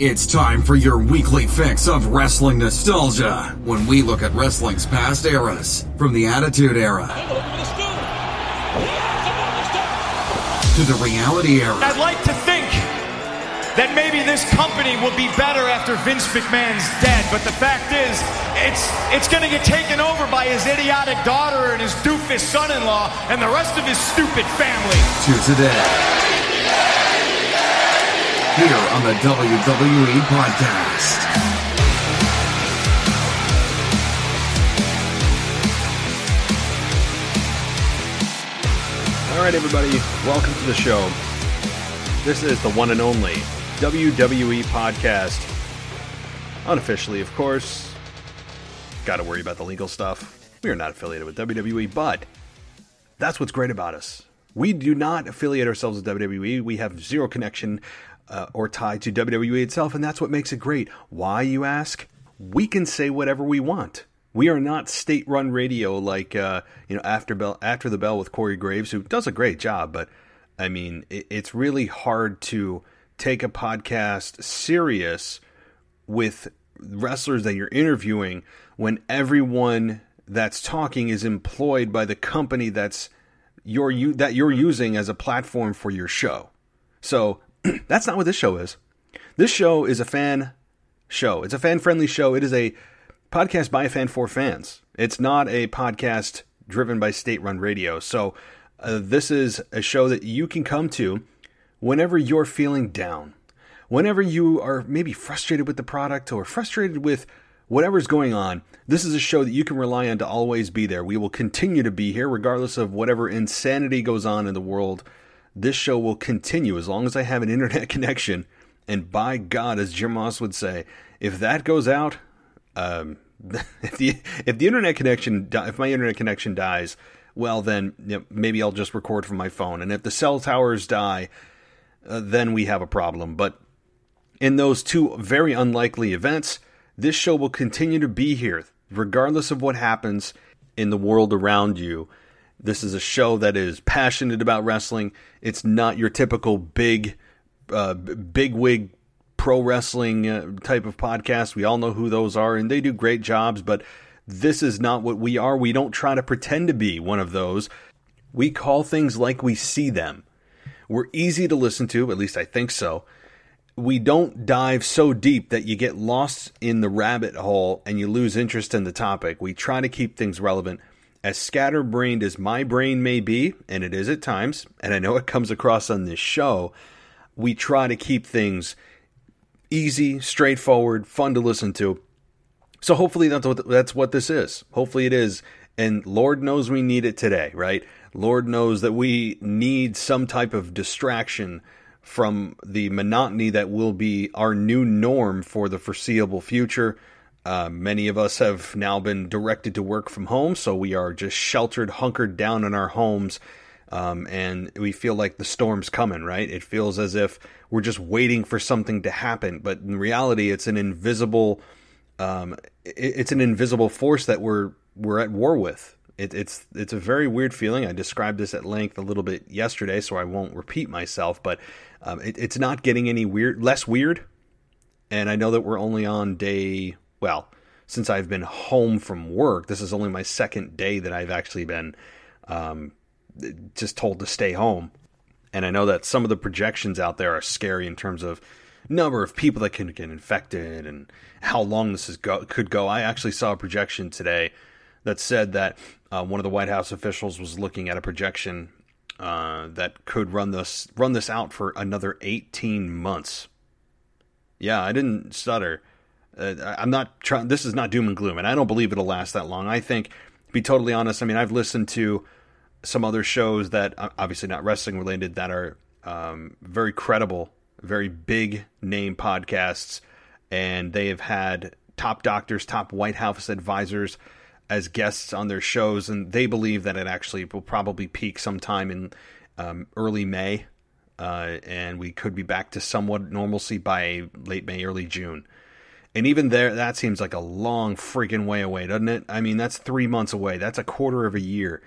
It's time for your weekly fix of wrestling nostalgia when we look at wrestling's past eras, from the Attitude Era to the Reality Era. I'd like to think that maybe this company will be better after Vince McMahon's dead, but the fact is, it's it's going to get taken over by his idiotic daughter and his doofus son-in-law and the rest of his stupid family. To today. Here on the WWE Podcast. All right, everybody, welcome to the show. This is the one and only WWE podcast. Unofficially, of course. Got to worry about the legal stuff. We are not affiliated with WWE, but that's what's great about us. We do not affiliate ourselves with WWE. We have zero connection uh, or tied to WWE itself, and that's what makes it great. Why, you ask? We can say whatever we want. We are not state-run radio like uh, you know after bell after the bell with Corey Graves, who does a great job. But I mean, it, it's really hard to take a podcast serious with wrestlers that you're interviewing when everyone that's talking is employed by the company that's you're you that you're using as a platform for your show. So that's not what this show is. This show is a fan show. It's a fan friendly show. It is a podcast by a fan for fans. It's not a podcast driven by state run radio. So uh, this is a show that you can come to whenever you're feeling down, whenever you are maybe frustrated with the product or frustrated with whatever's going on. This is a show that you can rely on to always be there. We will continue to be here regardless of whatever insanity goes on in the world. This show will continue as long as I have an internet connection. And by God, as Jim Ross would say, if that goes out, um, if the if the internet connection if my internet connection dies, well then you know, maybe I'll just record from my phone. And if the cell towers die, uh, then we have a problem. But in those two very unlikely events, this show will continue to be here, regardless of what happens in the world around you. This is a show that is passionate about wrestling. It's not your typical big, uh, big wig pro wrestling uh, type of podcast. We all know who those are, and they do great jobs, but this is not what we are. We don't try to pretend to be one of those. We call things like we see them. We're easy to listen to, at least I think so. We don't dive so deep that you get lost in the rabbit hole and you lose interest in the topic. We try to keep things relevant. As scatterbrained as my brain may be, and it is at times, and I know it comes across on this show, we try to keep things easy, straightforward, fun to listen to. So hopefully that's what that's what this is. Hopefully it is. And Lord knows we need it today, right? Lord knows that we need some type of distraction from the monotony that will be our new norm for the foreseeable future. Uh, many of us have now been directed to work from home, so we are just sheltered, hunkered down in our homes, um, and we feel like the storm's coming, right? It feels as if we're just waiting for something to happen, but in reality, it's an invisible, um, it's an invisible force that we're we're at war with. It, it's it's a very weird feeling. I described this at length a little bit yesterday, so I won't repeat myself. But um, it, it's not getting any weird, less weird. And I know that we're only on day well since I've been home from work. This is only my second day that I've actually been um, just told to stay home. And I know that some of the projections out there are scary in terms of number of people that can get infected and how long this is go- could go. I actually saw a projection today that said that uh, one of the White House officials was looking at a projection uh, that could run this run this out for another 18 months. Yeah, I didn't stutter. Uh, I'm not trying. This is not doom and gloom, and I don't believe it'll last that long. I think, to be totally honest, I mean, I've listened to some other shows that uh, obviously not wrestling related that are um, very credible, very big name podcasts, and they have had top doctors, top White House advisors as guests on their shows, and they believe that it actually will probably peak sometime in um, early May, uh, and we could be back to somewhat normalcy by late May, early June. And even there, that seems like a long freaking way away, doesn't it? I mean, that's three months away. That's a quarter of a year.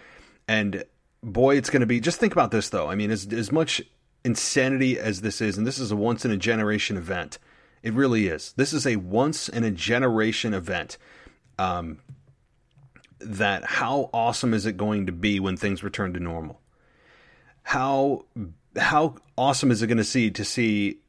And boy, it's going to be. Just think about this, though. I mean, as as much insanity as this is, and this is a once in a generation event. It really is. This is a once in a generation event. Um, that how awesome is it going to be when things return to normal? How how awesome is it going to see to see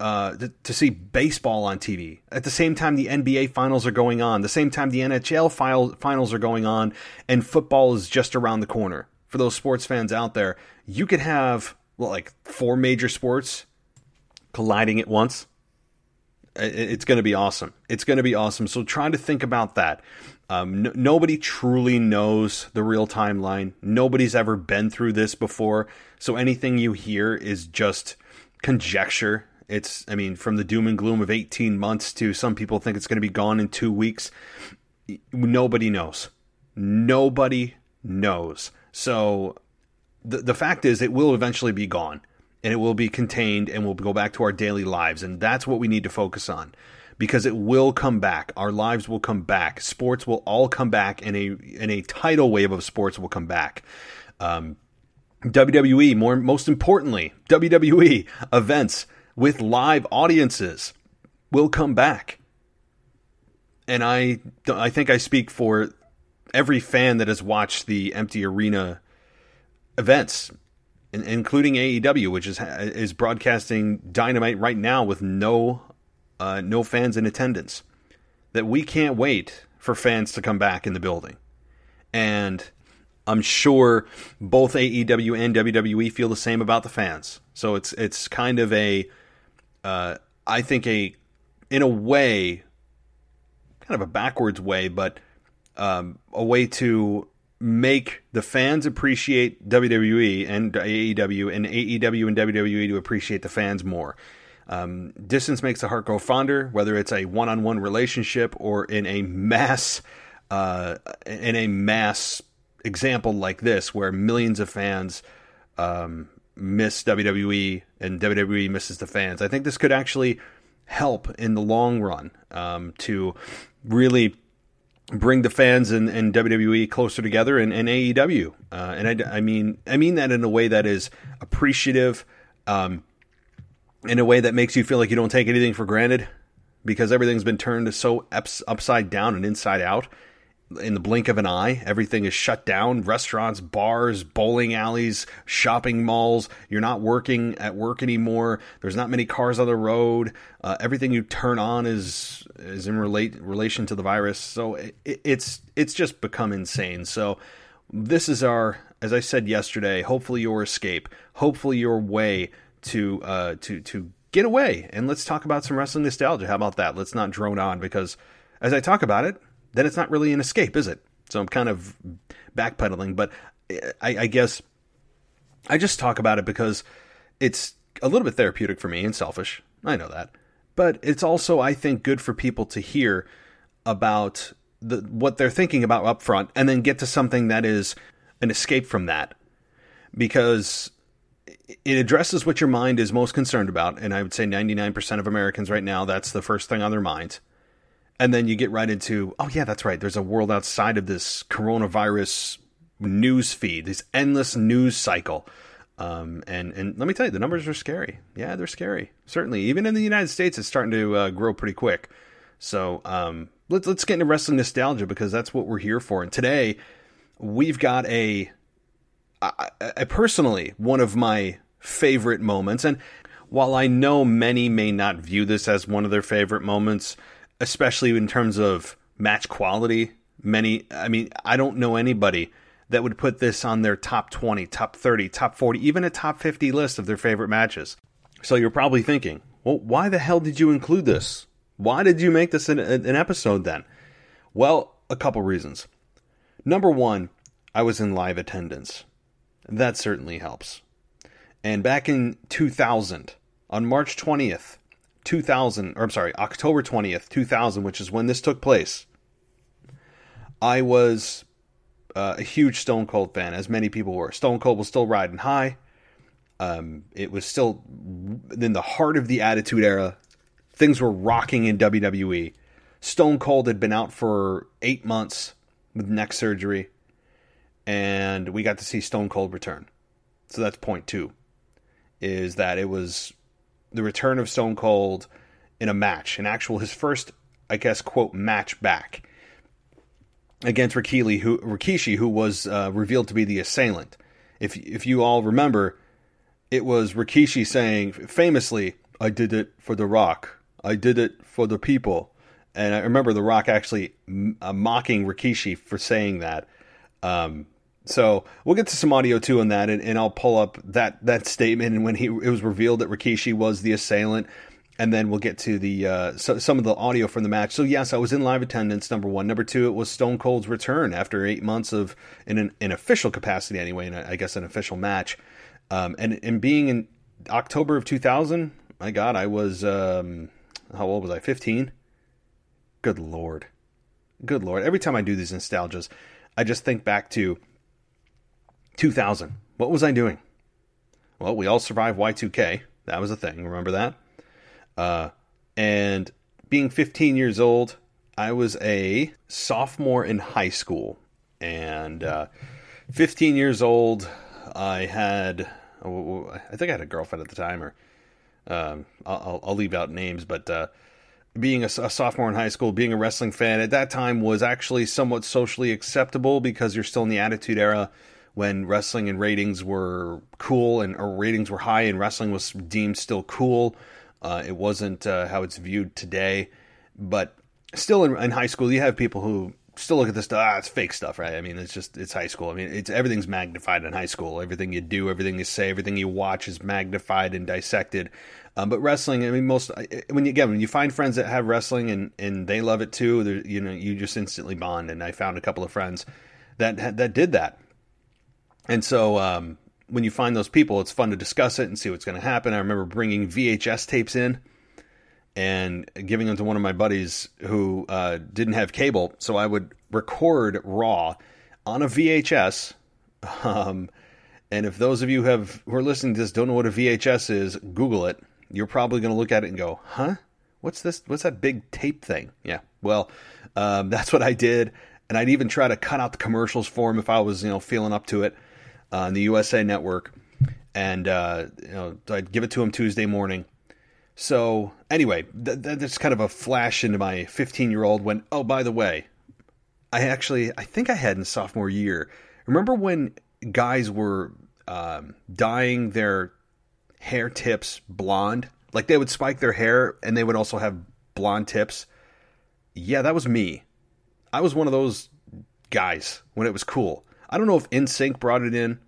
uh, to, see baseball on TV at the same time the NBA finals are going on, the same time the NHL file, finals are going on, and football is just around the corner. For those sports fans out there, you could have well, like four major sports colliding at once. It's going to be awesome. It's going to be awesome. So try to think about that. Um, nobody truly knows the real timeline. Nobody's ever been through this before. So anything you hear is just conjecture. It's, I mean, from the doom and gloom of 18 months to some people think it's going to be gone in two weeks. Nobody knows. Nobody knows. So the, the fact is, it will eventually be gone and it will be contained and we'll go back to our daily lives. And that's what we need to focus on because it will come back. Our lives will come back. Sports will all come back, and a in a tidal wave of sports will come back. Um, WWE, more most importantly, WWE events with live audiences will come back. And I, I think I speak for every fan that has watched the empty arena events, including AEW, which is is broadcasting Dynamite right now with no uh, no fans in attendance. That we can't wait for fans to come back in the building. And I'm sure both AEW and WWE feel the same about the fans. So it's it's kind of a, uh, I think a, in a way, kind of a backwards way, but um, a way to make the fans appreciate WWE and AEW, and AEW and WWE to appreciate the fans more. Um, distance makes the heart grow fonder, whether it's a one-on-one relationship or in a mass, uh, in a mass example like this, where millions of fans um, miss WWE and WWE misses the fans. I think this could actually help in the long run um, to really bring the fans and, and WWE closer together and, and AEW. Uh, and I, I, mean, I mean that in a way that is appreciative. Um, in a way that makes you feel like you don't take anything for granted because everything's been turned so ups, upside down and inside out in the blink of an eye. Everything is shut down restaurants, bars, bowling alleys, shopping malls. You're not working at work anymore. There's not many cars on the road. Uh, everything you turn on is is in relate relation to the virus. So it, it's it's just become insane. So this is our as I said yesterday, hopefully your escape, hopefully your way to uh, to to get away and let's talk about some wrestling nostalgia. How about that? Let's not drone on because as I talk about it, then it's not really an escape, is it? So I'm kind of backpedaling, but I, I guess I just talk about it because it's a little bit therapeutic for me and selfish. I know that, but it's also I think good for people to hear about the what they're thinking about up front and then get to something that is an escape from that because it addresses what your mind is most concerned about, and I would say 99% of Americans right now, that's the first thing on their mind. And then you get right into, oh yeah, that's right. There's a world outside of this coronavirus news feed, this endless news cycle. Um, and and let me tell you, the numbers are scary. Yeah, they're scary. Certainly, even in the United States, it's starting to uh, grow pretty quick. So um, let's let's get into wrestling nostalgia because that's what we're here for. And today, we've got a I, I personally one of my favorite moments. And while I know many may not view this as one of their favorite moments, especially in terms of match quality, many I mean I don't know anybody that would put this on their top 20, top 30, top 40, even a top 50 list of their favorite matches. So you're probably thinking, well, why the hell did you include this? Why did you make this an, an episode then? Well, a couple reasons. Number one, I was in live attendance. That certainly helps. And back in 2000, on March 20th, 2000, or I'm sorry, October 20th, 2000, which is when this took place, I was uh, a huge Stone Cold fan, as many people were. Stone Cold was still riding high. Um, it was still in the heart of the Attitude Era. Things were rocking in WWE. Stone Cold had been out for eight months with neck surgery and we got to see Stone Cold return. So that's point two, is that it was the return of Stone Cold in a match, an actual his first, I guess, quote match back against Rikishi, who Rikishi, who was uh, revealed to be the assailant. If if you all remember, it was Rikishi saying famously, "I did it for The Rock. I did it for the people." And I remember The Rock actually uh, mocking Rikishi for saying that. Um, so we'll get to some audio too on that, and, and, I'll pull up that that statement and when he it was revealed that Rikishi was the assailant, and then we'll get to the uh, so, some of the audio from the match. So yes, I was in live attendance. Number one, number two, it was Stone Cold's return after eight months of in an, official capacity anyway, and I guess an official match, um, and and being in October of 2000. My God, I was um, how old was I? 15. Good lord, good lord. Every time I do these nostalgias, I just think back to 2000. What was I doing? Well, we all survived Y2K. That was a thing. Remember that? Uh, and being 15 years old, I was a sophomore in high school. And uh, 15 years old, I had, I think I had a girlfriend at the time, or um, I'll, I'll, leave out names, but uh, being a, a, sophomore in high school, being a wrestling fan at that time was actually somewhat socially acceptable because you're still in the Attitude Era when wrestling and ratings were cool and or ratings were high and wrestling was deemed still cool. Uh, it wasn't uh, how it's viewed today, but still in, in, high school, you have people who still look at this stuff. Ah, it's fake stuff, right? I mean, it's just it's high school. I mean, it's everything's magnified in high school. Everything you do, everything you say, everything you watch is magnified and dissected. Um, but wrestling, I mean, most when you again when you find friends that have wrestling and and they love it too, you know, you just instantly bond. And I found a couple of friends that that did that. And so um, when you find those people, it's fun to discuss it and see what's going to happen. I remember bringing VHS tapes in and giving them to one of my buddies who uh, didn't have cable. So I would record Raw on a VHS. Um, and if those of you have who are listening to this don't know what a VHS is, Google it. You're probably going to look at it and go, "Huh? What's this? What's that big tape thing?" Yeah. Well, um, that's what I did, and I'd even try to cut out the commercials for him if I was, you know, feeling up to it on the USA Network, and uh, you know I'd give it to him Tuesday morning. So anyway, th- that's kind of a flash into my 15 year old. When oh by the way, I actually I think I had in sophomore year. Remember when guys were um, dyeing their hair tips blonde? Like they would spike their hair and they would also have blonde tips. Yeah, that was me. I was one of those guys when it was cool. I don't know if NSYNC brought it in.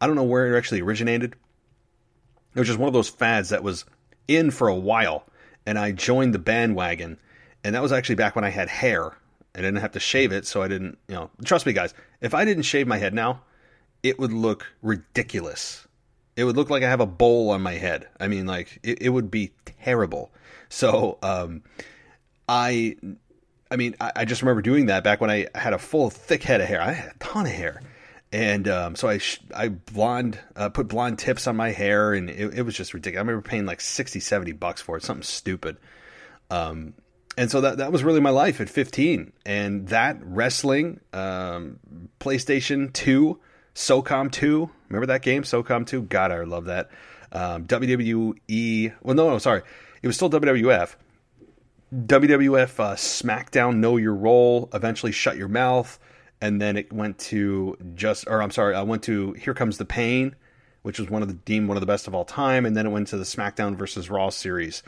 I don't know where it actually originated. It was just one of those fads that was in for a while, and I joined the bandwagon. And that was actually back when I had hair. I didn't have to shave it, so I didn't, you know. Trust me, guys, if I didn't shave my head now, it would look ridiculous. It would look like I have a bowl on my head. I mean, like, it, it would be terrible. So, um, I I mean, I, I, just remember doing that back when I had a full, thick head of hair. I had a ton of hair, and um, so I sh- I blonde uh, put blonde tips on my hair, and it, it, was just ridiculous. I remember paying like 60, 70 bucks for it, something stupid. Um, and so that that was really my life at 15, and that wrestling, um, PlayStation 2, SOCOM 2. Remember that game, SOCOM 2? God, I love that. Um, WWE. Well, no, no, sorry, it was still WWF WWF uh, SmackDown Know Your Role, eventually Shut Your Mouth, and then it went to just, or I'm sorry, I went to Here Comes the Pain, which was one of the deemed one of the best of all time, and then it went to the SmackDown versus Raw series.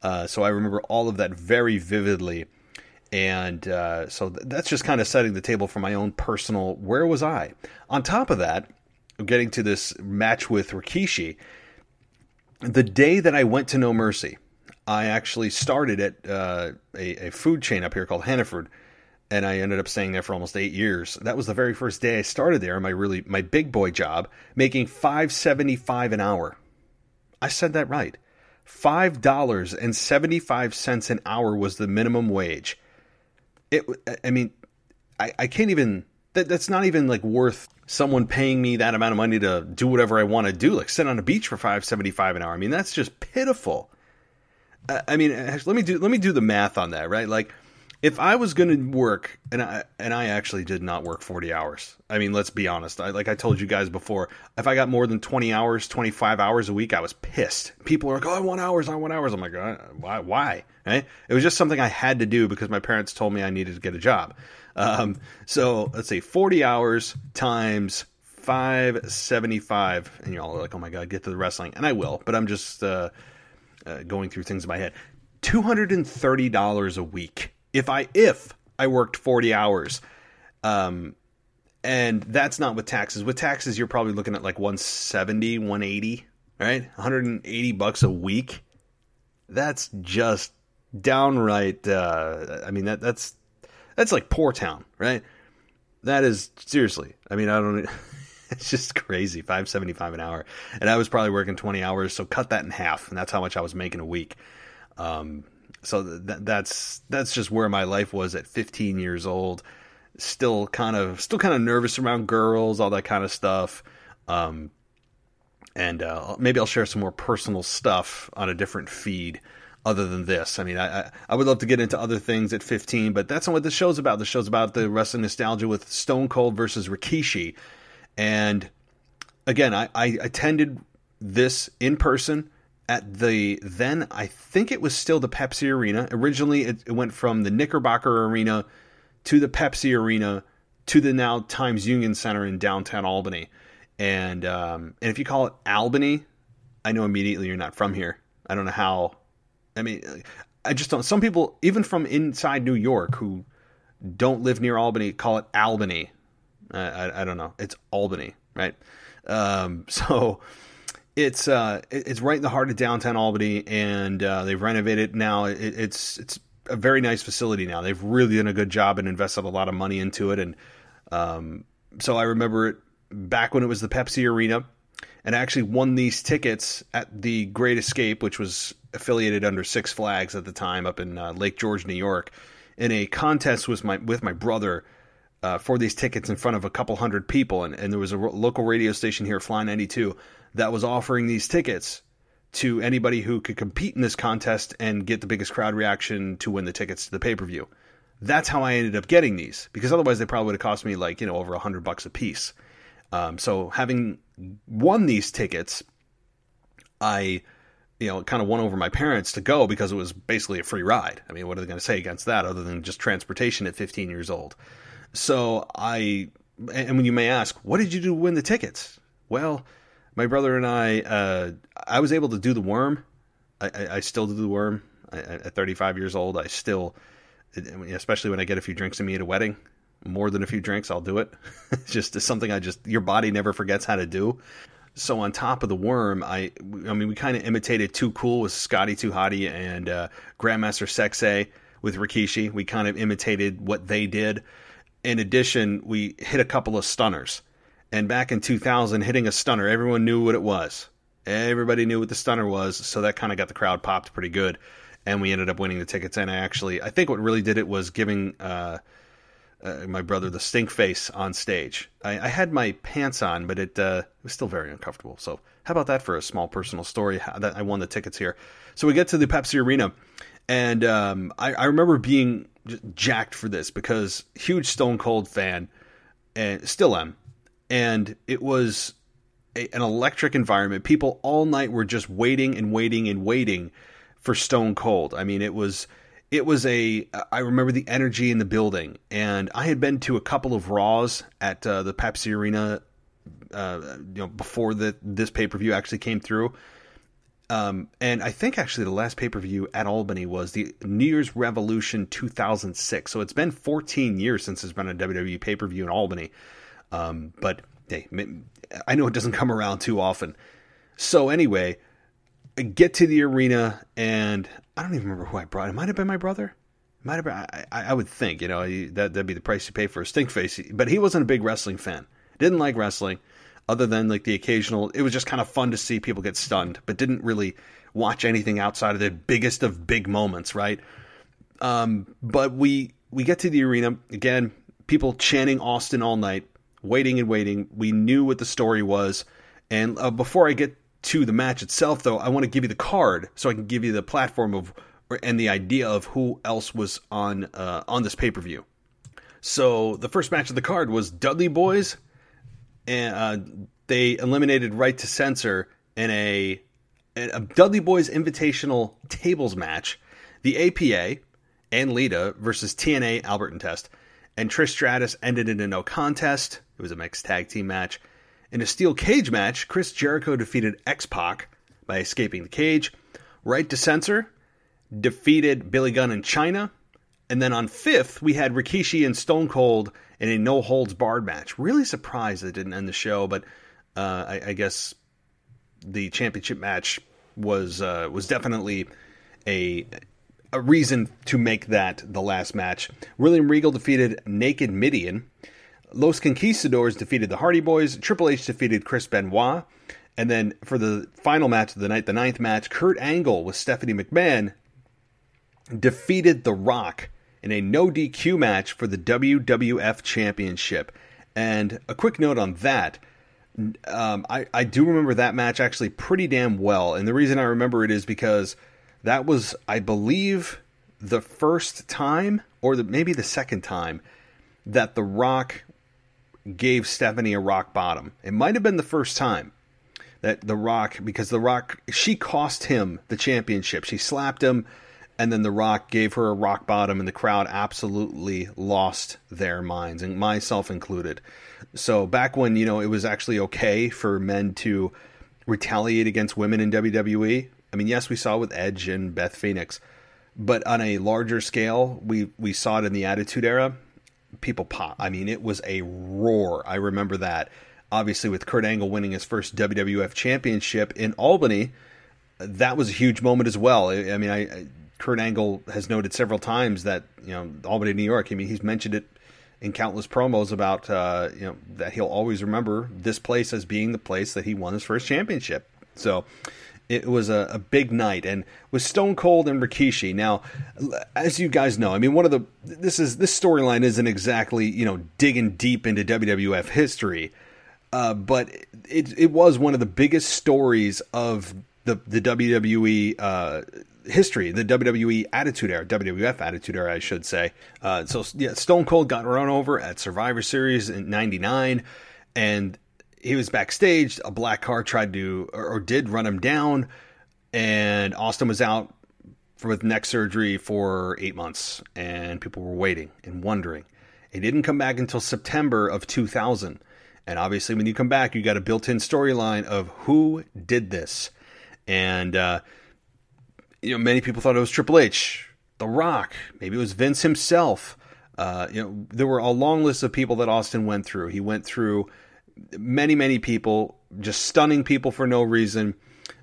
Uh, so I remember all of that very vividly, and uh, so th- that's just kind of setting the table for my own personal. Where was I? On top of that, getting to this match with Rikishi, the day that I went to No Mercy I actually started at uh, a, a, food chain up here called Hannaford, and I ended up staying there for almost eight years. That was the very first day I started there. My really my big boy job, making five seventy five an hour. I said that right. Five dollars and seventy five cents an hour was the minimum wage. It. I mean, I, I can't even. That, that's not even like worth someone paying me that amount of money to do whatever I want to do, like sit on a beach for five seventy five an hour. I mean, that's just pitiful. I mean, let me do let me do the math on that, right? Like, if I was going to work, and I and I actually did not work forty hours. I mean, let's be honest. I, like I told you guys before, if I got more than twenty hours, twenty five hours a week, I was pissed. People are like, "Oh, I want hours. I want hours." I'm like, uh, "Why? Why?" Right? It was just something I had to do because my parents told me I needed to get a job. Um, so let's say forty hours times 575 and you're all like oh my god get to the wrestling and i will but i'm just uh, uh, going through things in my head. $230 a week. If i if i worked 40 hours um and that's not with taxes. With taxes you're probably looking at like 170 180 right? 180 bucks a week. That's just downright uh i mean that that's that's like poor town right? That is seriously i mean i don't it's just crazy 575 an hour and i was probably working 20 hours so cut that in half and that's how much i was making a week um, so th- that's that's just where my life was at 15 years old still kind of still kind of nervous around girls all that kind of stuff um, and uh, maybe i'll share some more personal stuff on a different feed other than this. I mean, I, I would love to get into other things at 15, but that's not what the show's about. The show's about the wrestling nostalgia with Stone Cold versus Rikishi. And again, I, I attended this in person at the then I think it was still the Pepsi Arena. Originally, it, it, went from the Knickerbocker Arena to the Pepsi Arena to the now Times Union Center in downtown Albany. And um, and if you call it Albany, I know immediately you're not from here. I don't know how. I mean, I just don't. Some people, even from inside New York, who don't live near Albany, call it Albany. I, I, I don't know. It's Albany, right? Um, so it's uh, it's right in the heart of downtown Albany, and uh, they've renovated now. It, it's it's a very nice facility now. They've really done a good job and invested a lot of money into it. And um, so I remember it back when it was the Pepsi Arena, and I actually won these tickets at the Great Escape, which was affiliated under Six Flags at the time up in uh, Lake George, New York, in a contest with my with my brother uh, for these tickets in front of a couple hundred people. And, and there was a local radio station here, Fly 92, that was offering these tickets to anybody who could compete in this contest and get the biggest crowd reaction to win the tickets to the pay per view. That's how I ended up getting these because otherwise they probably would have cost me like you know over a hundred bucks a piece. Um, so having won these tickets, I you know kind of won over my parents to go because it was basically a free ride. I mean, what are they going to say against that other than just transportation at 15 years old? So I, and when you may ask, what did you do to win the tickets? Well, my brother and I, uh, I was able to do the worm. I, I, I still do the worm. I, at 35 years old, I still, especially when I get a few drinks in me at a wedding, more than a few drinks, I'll do it. it's just it's something I just your body never forgets how to do. So on top of the worm, I I mean we kind of imitated Too Cool with Scotty 2 Hotty and uh, Grandmaster Sexay with Rikishi. We kind of imitated what they did in addition, we hit a couple of stunners. And back in 2000, hitting a stunner, everyone knew what it was. Everybody knew what the stunner was, so that kind of got the crowd popped pretty good. And we ended up winning the tickets. And I actually, I think what really did it was giving uh, uh, my brother the stink face on stage. I, I had my pants on, but it, uh, was still very uncomfortable. So, how about that for a small personal story? That I won the tickets here. So we get to the Pepsi Arena, and um, I, I remember being jacked for this because huge Stone Cold fan, and still am. And it was a, an electric environment. People all night were just waiting and waiting and waiting for Stone Cold. I mean, it was it was a I remember the energy in the building, and I had been to a couple of Raws at uh, the Pepsi Arena, uh, you know, before the this pay per view actually came through, um, and I think actually the last pay per view at Albany was the New Year's Revolution 2006. So it's been 14 years since there's been a WWE pay per view in Albany. Um, but hey, I know it doesn't come around too often. So anyway, I get to the arena and I don't even remember who I brought. It might have been my brother. It might have been. I, I, would think you know that that'd be the price you pay for a stink face. But he wasn't a big wrestling fan. Didn't like wrestling other than like the occasional. It was just kind of fun to see people get stunned, but didn't really watch anything outside of the biggest of big moments, right? Um, but we we get to the arena again. People chanting Austin all night, waiting and waiting. We knew what the story was, and uh, before I get to the match itself, though, I want to give you the card so I can give you the platform of and the idea of who else was on uh, on this pay per view. So the first match of the card was Dudley Boys, and uh, they eliminated Right to Censor in a, a Dudley Boys Invitational tables match. The APA and Lita versus TNA Albertan and Test, and Trish Stratus ended in a no contest. It was a mixed tag team match. In a steel cage match, Chris Jericho defeated X Pac by escaping the cage. Right to Censor defeated Billy Gunn in Chyna. And then on fifth, we had Rikishi and Stone Cold in a no holds barred match. Really surprised it didn't end the show, but uh, I, I, guess the championship match was uh, was definitely a a reason to make that the last match. William Regal defeated Naked Mideon. Los Conquistadors defeated the Hardy Boys. Triple H defeated Chris Benoit. And then for the final match of the night, the ninth match, Kurt Angle with Stephanie McMahon defeated The Rock in a no DQ match for the WWF Championship. And a quick note on that. Um, I, I do remember that match actually pretty damn well. And the reason I remember it is because that was, I believe, the first time, or the, maybe the second time, that The Rock gave Stephanie a rock bottom. It might have been the first time that The Rock, because The Rock, she cost him the championship. She slapped him, and then The Rock gave her a rock bottom, and the crowd absolutely lost their minds, and myself included. So back when you know it was actually okay for men to retaliate against women in WWE. I mean, yes, we saw with Edge and Beth Phoenix, but on a larger scale, we we saw it in the Attitude Era. People pop. I mean, it was a roar. I remember that. Obviously, with Kurt Angle winning his first WWF Championship in Albany, that was a huge moment as well. I, I mean, I, Kurt Angle has noted several times that you know Albany, New York. I mean, he's mentioned it in countless promos about uh, you know that he'll always remember this place as being the place that he won his first championship. So it was a, a, big night, and with Stone Cold and Rikishi. Now, as you guys know, I mean, one of the this is this storyline isn't exactly you know digging deep into WWF history, uh, but it it was one of the biggest stories of the the WWE uh, history, the WWE Attitude Era, WWF Attitude Era, I should say. Uh, so yeah, Stone Cold got run over at Survivor Series in '99, and he was backstage. A black car tried to or, or did run him down, and Austin was out for, with neck surgery for eight months, and people were waiting and wondering. He didn't come back until September of 2000. And obviously, when you come back, you got a built in storyline of who did this. And uh, you know, many people thought it was Triple H, The Rock, maybe it was Vince himself. Uh, you know, there were a long list of people that Austin went through. He went through many, many people, just stunning people for no reason,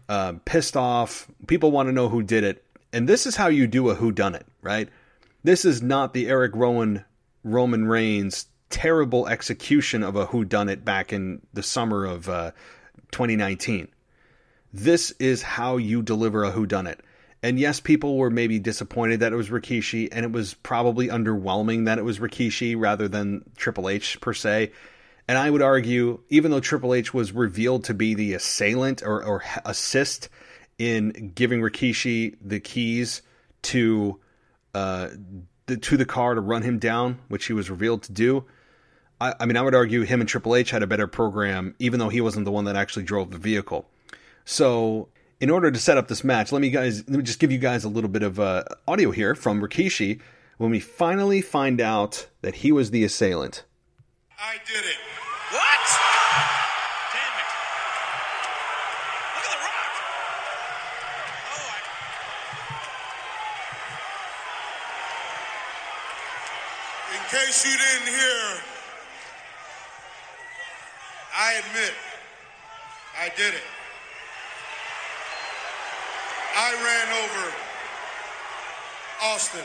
uh, pissed off. People want to know who did it, and this is how you do a who done it, right? This is not the Eric Rowan, Roman Reigns terrible execution of a who done it back in the summer of uh, 2019. This is how you deliver a who done it. And yes, people were maybe disappointed that it was Rikishi, and it was probably underwhelming that it was Rikishi rather than Triple H per se. And I would argue, even though Triple H was revealed to be the assailant or, or assist in giving Rikishi the keys to uh, the, to the car to run him down, which he was revealed to do. I, I mean, I would argue him and Triple H had a better program, even though he wasn't the one that actually drove the vehicle. So in order to set up this match, let me guys let me just give you guys a little bit of uh, audio here from Rikishi when we finally find out that he was the assailant. I did it. What? Damn it! Look at the rock. Oh, I... In case you didn't hear, I admit I did it. I ran over Austin.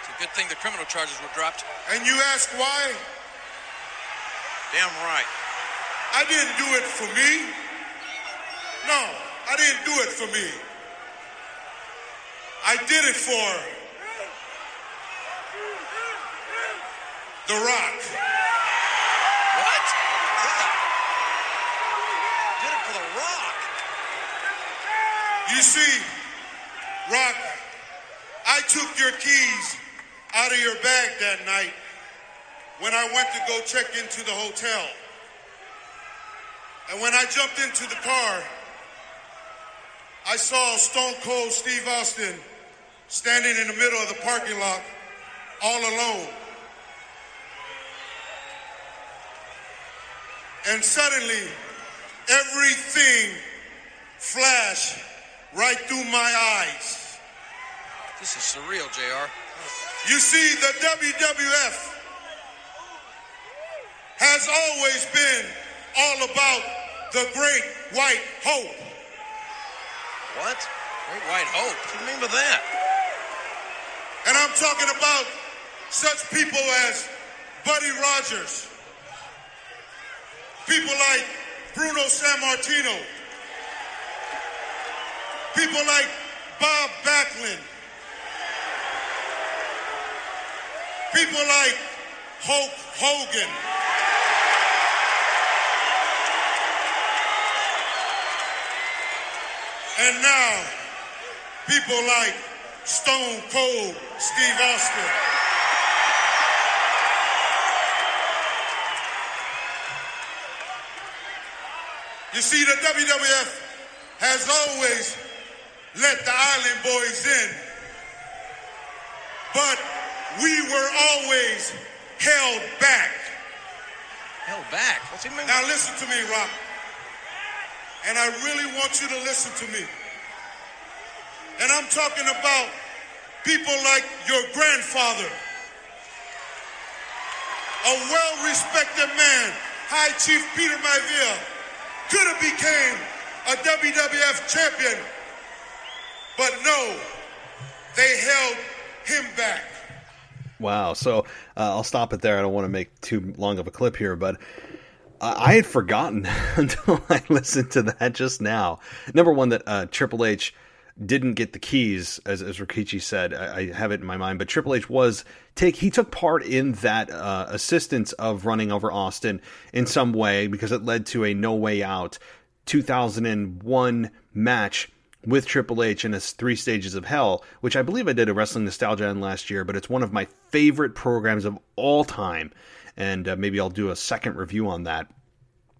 It's a good thing the criminal charges were dropped. And you ask why? Damn right. I didn't do it for me. No, I didn't do it for me. I did it for The Rock. What? Yeah. Did it for The Rock. You see, Rock, I took your keys out of your bag that night when I went to go check into the hotel. And when I jumped into the car, I saw Stone Cold Steve Austin standing in the middle of the parking lot all alone. And suddenly, everything flashed right through my eyes. This is surreal, JR. You see, the WWF has always been all about the great white hope. What? Great white hope. What do you mean by that? And I'm talking about such people as Buddy Rogers, people like Bruno Sammartino, people like Bob Backlund, people like Hulk Hogan. And now, people like Stone Cold Steve Austin. You see, the WWF has always let the Island Boys in, but we were always held back. Held back. What's he mean? Now listen to me, Rock. And I really want you to listen to me. And I'm talking about people like your grandfather, a well-respected man, High Chief Peter Maivia, could have became a WWF champion, but no, they held him back. Wow. So uh, I'll stop it there. I don't want to make too long of a clip here, but I had forgotten until I listened to that just now. Number one, that uh, Triple H didn't get the keys, as, as Rikishi said. I, I have it in my mind, but Triple H was take. He took part in that uh, assistance of running over Austin in some way because it led to a No Way Out 2001 match with Triple H in his Three Stages of Hell, which I believe I did a Wrestling Nostalgia on last year, but it's one of my favorite programs of all time. And uh, maybe I'll do a second review on that.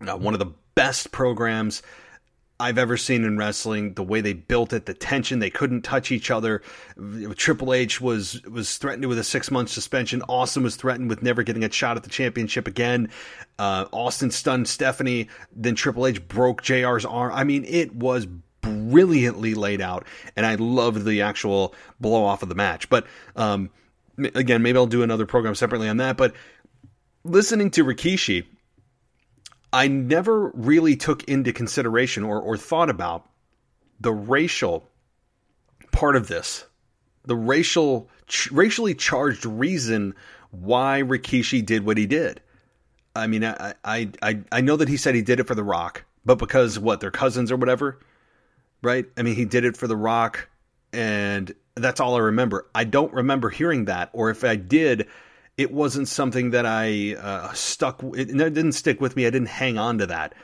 Uh, one of the best programs I've ever seen in wrestling. The way they built it, the tension, they couldn't touch each other. Triple H was was threatened with a six month suspension. Austin was threatened with never getting a shot at the championship again. Uh, Austin stunned Stephanie. Then Triple H broke JR's arm. I mean, it was brilliantly laid out, and I loved the actual blow off of the match. But um, again, maybe I'll do another program separately on that. But listening to Rikishi, I never really took into consideration or, or thought about the racial part of this, the racial, ch- racially charged reason why Rikishi did what he did. I mean, I, I, I, I know that he said he did it for The Rock, but because what they're cousins or whatever, right? I mean, he did it for The Rock, and that's all I remember. I don't remember hearing that, or if I did, it wasn't something that I uh, stuck. It, it didn't stick with me. I didn't hang on to that.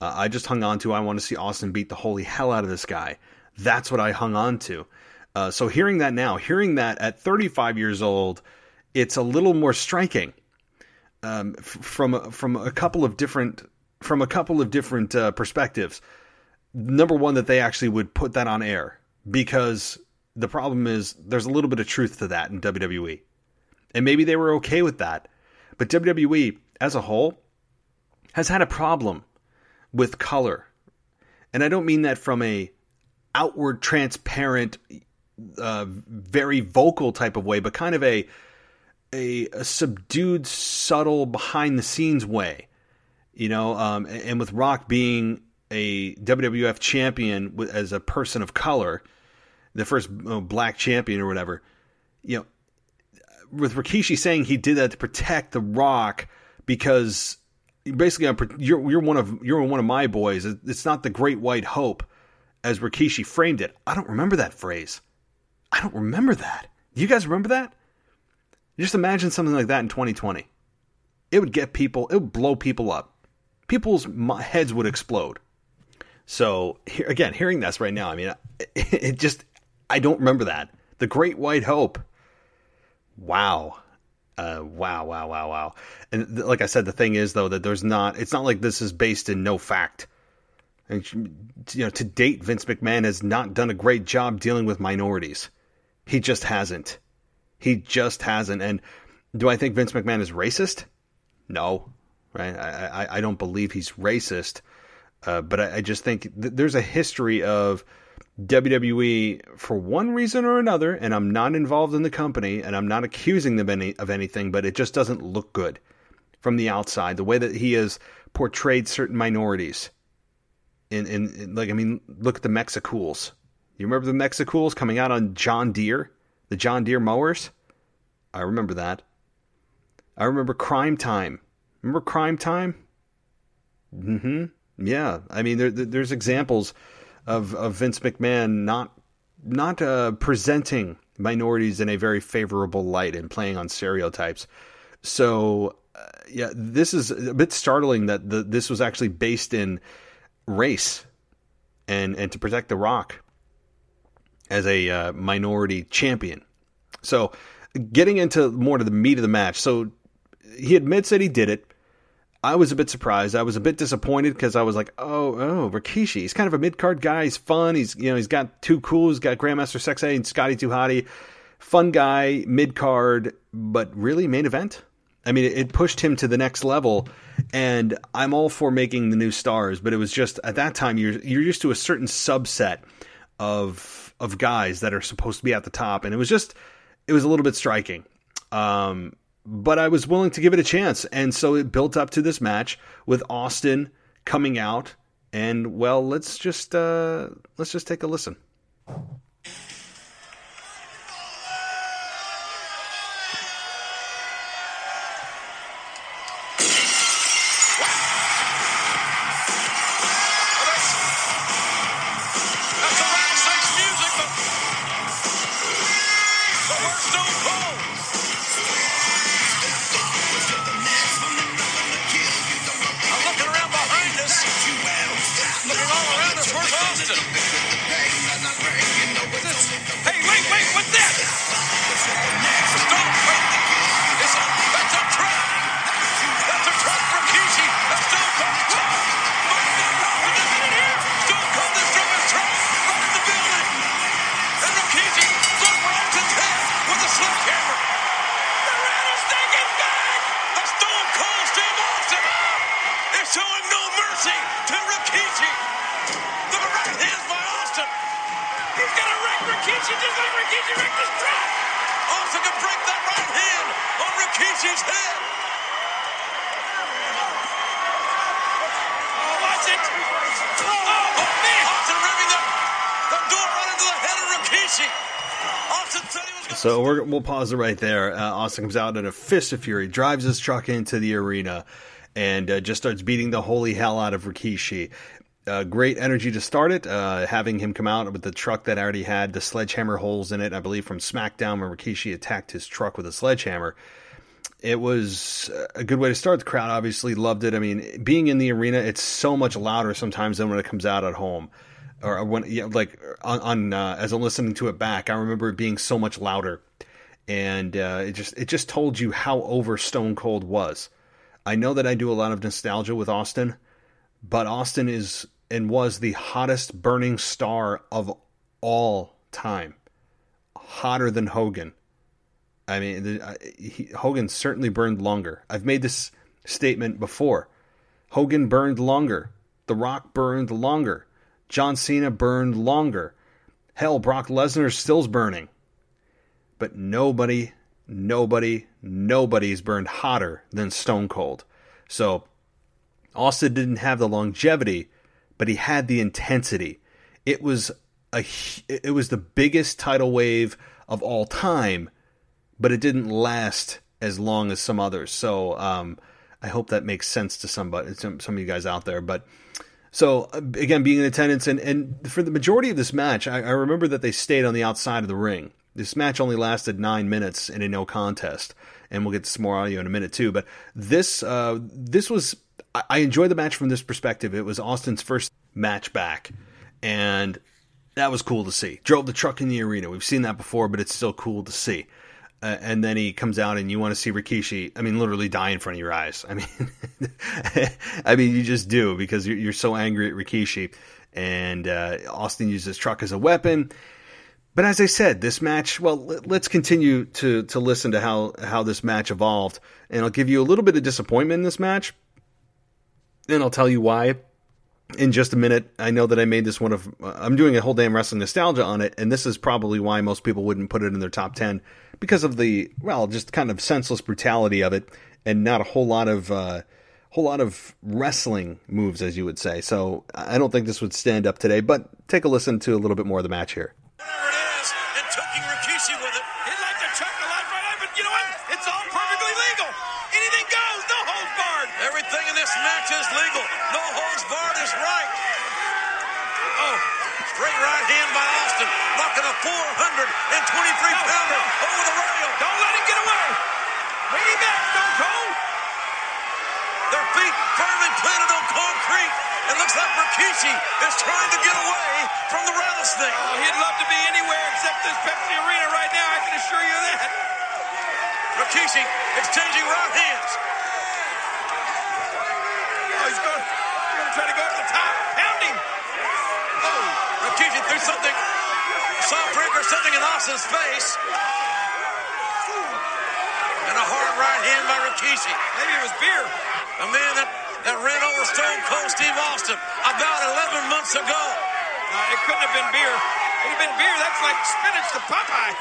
Uh, I just hung on to. I want to see Austin beat the holy hell out of this guy. That's what I hung on to. Uh, so hearing that now, hearing that at 35 years old, it's a little more striking um, f- from from a couple of different from a couple of different uh, perspectives. Number one, that they actually would put that on air because the problem is there's a little bit of truth to that in WWE. And maybe they were okay with that. But WWE as a whole has had a problem with color. And I don't mean that from a outward transparent uh, very vocal type of way, but kind of a, a, a subdued, subtle, behind the scenes way. You know, um, and with Rock being a WWF champion as a person of color, the first black champion or whatever, you know, with Rikishi saying he did that to protect The Rock because basically you're you're one of you're one of my boys. It's not the Great White Hope as Rikishi framed it. I don't remember that phrase. I don't remember that. You guys remember that? Just imagine something like that in 2020. It would get people. It would blow people up. People's heads would explode. So here, again, hearing this right now, I mean, it just I don't remember that. The Great White Hope. Wow. Uh, wow, wow, wow, wow. And th- like I said, the thing is though that there's not. It's not like this is based in no fact. And you know, to date, Vince McMahon has not done a great job dealing with minorities. He just hasn't. He just hasn't. And do I think Vince McMahon is racist? No, right? I I, I don't believe he's racist. Uh, but I, I, just think th- there's a history of WWE for one reason or another, and I'm not involved in the company, and I'm not accusing them any, of anything, but it just doesn't look good from the outside. The way that he has portrayed certain minorities, in, in, in like I mean, look at the Mexicools. You remember the Mexicools coming out on John Deere, the John Deere mowers? I remember that. I remember Crime Time. Remember Crime Time? Mm-hmm. Yeah. I mean, there, there's examples of, of Vince McMahon not not uh, presenting minorities in a very favorable light and playing on stereotypes. So, uh, yeah, this is a bit startling that the, this was actually based in race and and to protect The Rock as a uh, minority champion. So, getting into more to the meat of the match. So, he admits that he did it. I was a bit surprised. I was a bit disappointed because I was like, oh, oh, Rikishi. He's kind of a mid card guy. He's fun. He's you know he's got Too Cool. He's got Grandmaster Sexay and Scotty 2 Hotty. Fun guy, mid card, but really main event. I mean, it pushed him to the next level, and I'm all for making the new stars. But it was just at that time you're you're used to a certain subset of of guys that are supposed to be at the top, and it was just it was a little bit striking. Um, but I was willing to give it a chance. And so it built up to this match with Austin coming out. And well, let's just uh, let's just take a listen. So we will pause it right there. Uh, Austin comes out in a fist of fury, drives his truck into the arena, and uh, just starts beating the holy hell out of Rikishi. Uh, great energy to start it. Uh, having him come out with the truck that already had the sledgehammer holes in it, I believe from SmackDown when Rikishi attacked his truck with a sledgehammer. It was a good way to start. The crowd obviously loved it. I mean, being in the arena, it's so much louder sometimes than when it comes out at home or when yeah, like on, on uh, as I'm listening to it back, I remember it being so much louder, and uh, it just it just told you how over Stone Cold was. I know that I do a lot of nostalgia with Austin, but Austin is and was the hottest burning star of all time, hotter than Hogan. I mean, the, he, Hogan certainly burned longer. I've made this statement before. Hogan burned longer. The Rock burned longer. John Cena burned longer. Hell, Brock Lesnar still's burning. But nobody, nobody, nobody's burned hotter than Stone Cold. So Austin didn't have the longevity, but he had the intensity. It was a it was the biggest tidal wave of all time, but it didn't last as long as some others. So um, I hope that makes sense to somebody, some, some of you guys out there. But so uh, again, being in attendance, and, and for the majority of this match, I, I, remember that they stayed on the outside of the ring. This match only lasted nine minutes in a no contest, and we'll get some more audio in a minute too. But this uh, this was I enjoyed the match from this perspective. It was Austin's first match back, and that was cool to see. Drove the truck in the arena. We've seen that before, but it's still cool to see. And then he comes out and you want to see Rikishi. I mean, literally die in front of your eyes. I mean, I mean, you just do because you're, you're so angry at Rikishi. And uh, Austin uses his truck as a weapon. But as I said, this match. Well, let's continue to to listen to how how this match evolved, and I'll give you a little bit of disappointment in this match, and I'll tell you why in just a minute. I know that I made this one of I'm doing a whole damn wrestling nostalgia on it, and this is probably why most people wouldn't put it in their top ten because of the well, just kind of senseless brutality of it, and not a whole lot of uh, whole lot of wrestling moves, as you would say. So I don't think this would stand up today. But take a listen to a little bit more of the match here. Whatever it is, and choking Rikishi with it. He'd like to choke the life right out, but you know what? It's all perfectly legal. Anything goes, no holds barred. Everything in this match is legal. No holds barred is right. Oh, straight right hand by Austin, knocking a 423 pounder over the rail. Don't let him get away. Bring him back, Stone Cold. Their feet firmly planted on concrete. It looks like Rikishi is trying to get away from the rattlesnake. Oh, he'd love to be anywhere except this Pepsi Arena right now, I can assure you that. Rikishi exchanging right hands. Oh, he's going, he's going to try to go up the top. Pound him. Oh, Rikishi threw something, soft or something in Austin's face. And a hard right hand by Rikishi. Maybe it was beer. A man that, that ran over Stone Cold Steve Austin about 11 months ago. Uh, it couldn't have been beer. It would have been beer. That's like spinach to Popeye.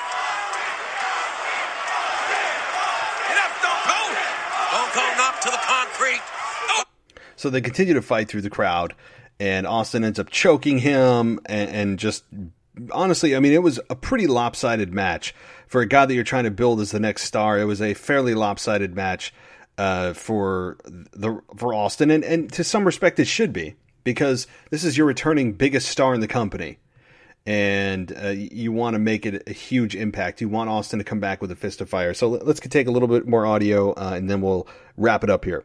Get up, Stone Cold. Stone Cold knocked to the concrete. So they continue to fight through the crowd, and Austin ends up choking him, and, and just honestly, I mean, it was a pretty lopsided match for a guy that you're trying to build as the next star. It was a fairly lopsided match uh, for the for Austin, and and to some respect, it should be because this is your returning biggest star in the company. And uh, you want to make it a huge impact. You want Austin to come back with a fist of fire. So let's take a little bit more audio, uh, and then we'll wrap it up here.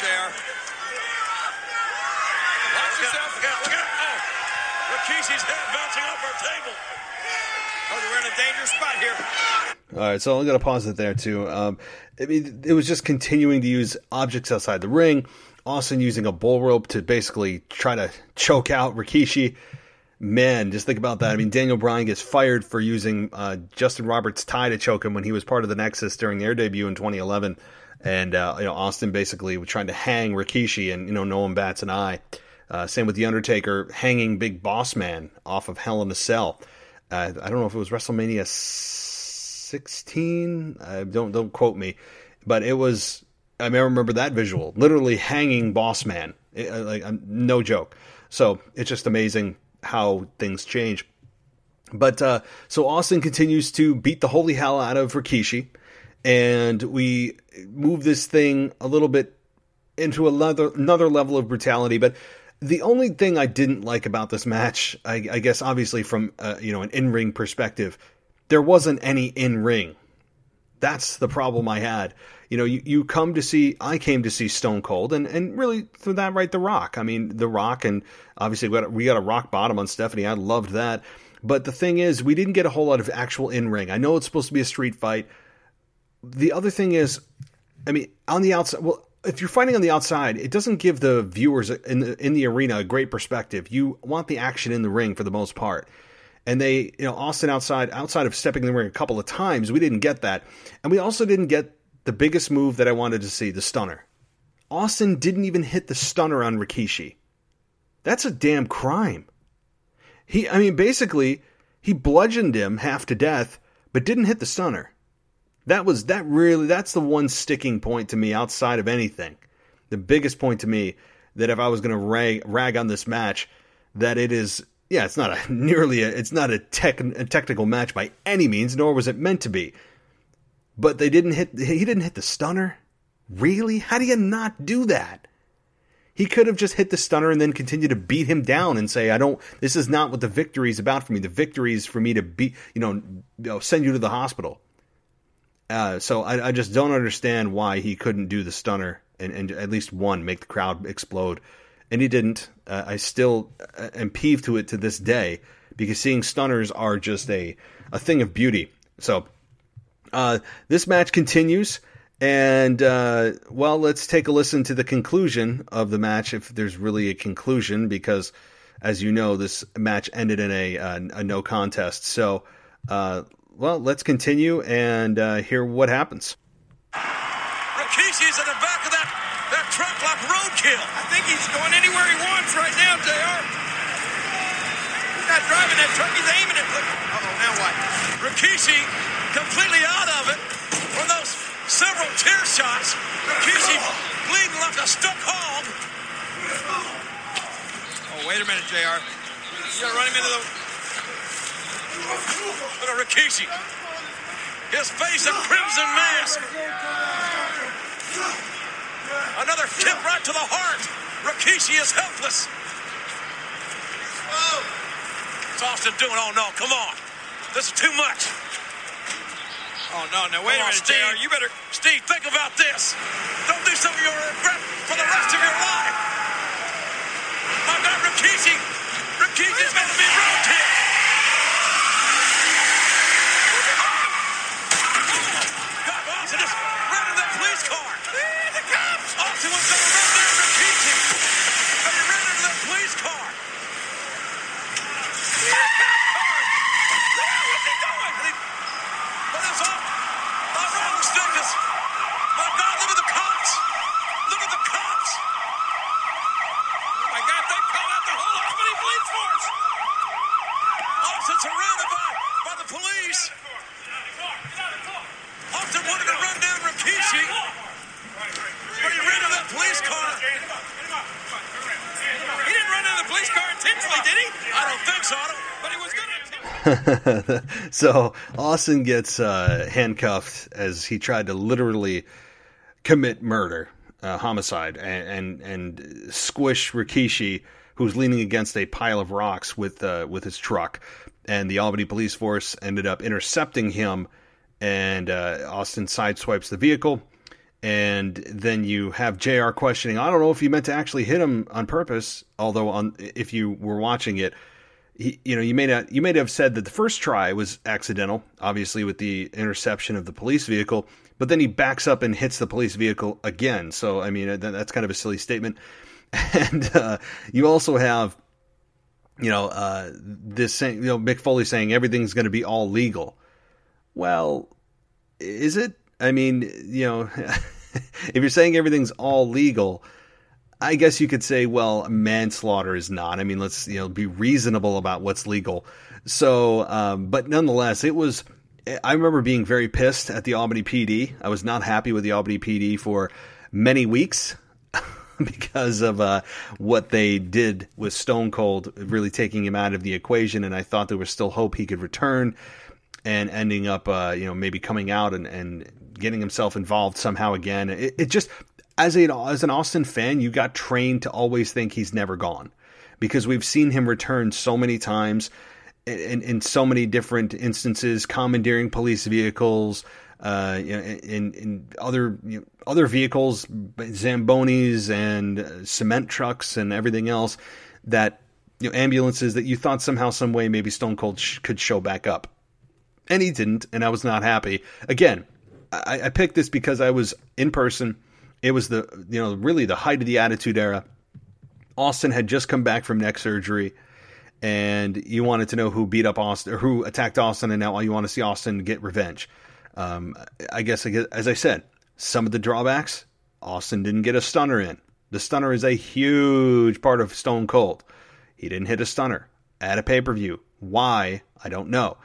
JR. Watch yourself. look. Oh, Rikishi's head bouncing off our table. Oh, we're in a dangerous spot here. All right, so I'm going to pause it there too. Um, I mean, it was just continuing to use objects outside the ring. Austin using a bull rope to basically try to choke out Rikishi. Man, just think about that. I mean, Daniel Bryan gets fired for using uh, Justin Roberts' tie to choke him when he was part of the Nexus during their debut in 2011, and uh, you know Austin basically was trying to hang Rikishi, and you know no one bats an eye. Uh, same with the Undertaker hanging Big Boss Man off of Hell in a Cell. Uh, I don't know if it was WrestleMania 16. Uh, don't don't quote me, but it was. I remember that visual, literally hanging Boss Man, It- uh, like no joke. So it's just amazing how things change. But uh, so Austin continues to beat the holy hell out of Rikishi, and we move this thing a little bit into another another level of brutality. But the only thing I didn't like about this match, I, I guess, obviously from uh, you know an in ring perspective, there wasn't any in ring. That's the problem I had. You know, you, you come to see, I came to see Stone Cold, and, and really for that, right, The Rock. I mean, The Rock, and obviously we got, we got a rock bottom on Stephanie. I loved that. But the thing is, we didn't get a whole lot of actual in ring. I know it's supposed to be a street fight. The other thing is, I mean, on the outside, well, if you're fighting on the outside, it doesn't give the viewers in the, in the arena a great perspective. You want the action in the ring for the most part. And they, you know, Austin outside, outside of stepping in the ring a couple of times, we didn't get that. And we also didn't get the biggest move that I wanted to see, the stunner. Austin didn't even hit the stunner on Rikishi. That's a damn crime. He, I mean, basically, he bludgeoned him half to death, but didn't hit the stunner. That was that really that's the one sticking point to me outside of anything. The biggest point to me that if I was going to rag, rag on this match, that it is yeah, it's not a nearly a, it's not a, tech, a technical match by any means, nor was it meant to be. But they didn't hit he didn't hit the stunner. Really? How do you not do that? He could have just hit the stunner and then continued to beat him down and say, "I don't. This is not what the victory is about for me. The victory is for me to beat, you know, you know send you to the hospital." Uh, so I, I, just don't understand why he couldn't do the stunner and, and at least one make the crowd explode, and he didn't. Uh, I still uh, am peeved to it to this day because seeing stunners are just a a thing of beauty. So uh, this match continues. And uh, well, let's take a listen to the conclusion of the match, if there's really a conclusion, because as you know, this match ended in a, a, uh, a no contest. So, uh, well, let's continue and uh, hear what happens. Rikishi's in the back of that, that truck like roadkill. I think he's going anywhere he wants right now, JR. He's not driving that truck, he's aiming it. Uh-oh, now what? Rikishi completely out of it from those several tear shots. Rikishi bleeding like a stuck hog. Oh, wait a minute, JR. You gotta run him into the. Look at Rikishi. His face a crimson mask. Another tip right to the heart. Rikishi is helpless. What's Austin doing? Oh no, come on. This is too much. Oh, no, no, wait a minute, Steve. You better. Steve, think about this. Don't do something you'll regret for the rest of your life. My God, Rikishi. Rikishi's going to be roadkill. God, Austin just ran into that police car. The cops. Going to run down Rikishi. But he ran into that police car. That cop car. What's he doing? And he- But it's all my rattlesnakers. My God, look at the cops. Look at the cops. Oh, my God, they called out the whole Albany police force. Austin surrounded by, by the police. Austin wanted to run down Rikishi, but he ran into that police car. He didn't run into the police car intentionally, did he? I don't think so. I don't, But he was going to. so Austin gets uh, handcuffed as he tried to literally commit murder, uh, homicide, and, and and squish Rikishi, who's leaning against a pile of rocks with uh, with his truck. And the Albany police force ended up intercepting him, and uh, Austin sideswipes the vehicle. And then you have Jr. questioning. I don't know if he meant to actually hit him on purpose. Although, on if you were watching it, he, you know, you may not, you may have said that the first try was accidental, obviously with the interception of the police vehicle, but then he backs up and hits the police vehicle again. So, I mean, that, that's kind of a silly statement. And uh, you also have, you know, uh, this saying, you know, Mick Foley saying everything's going to be all legal. Well, is it? I mean, you know, if you're saying everything's all legal, I guess you could say, well, manslaughter is not. I mean, let's you know be reasonable about what's legal. So, um, but nonetheless, it was. I remember being very pissed at the Albany PD. I was not happy with the Albany PD for many weeks because of uh, what they did with Stone Cold, really taking him out of the equation. And I thought there was still hope he could return and ending up, uh, you know, maybe coming out and, and getting himself involved somehow again. It, it just, as a as an Austin fan, you got trained to always think he's never gone because we've seen him return so many times in, in so many different instances, commandeering police vehicles, uh, you know, in in other you know, other vehicles, zambonis and uh, cement trucks and everything else that you know ambulances that you thought somehow some way maybe Stone Cold sh- could show back up, and he didn't, and I was not happy. Again, I, I picked this because I was in person. It was the you know really the height of the Attitude Era. Austin had just come back from neck surgery and you wanted to know who beat up Austin or who attacked Austin, and now you want to see Austin get revenge. Um, I guess, as I said, some of the drawbacks Austin didn't get a stunner in. The stunner is a huge part of Stone Cold. He didn't hit a stunner at a pay per view. Why? I don't know.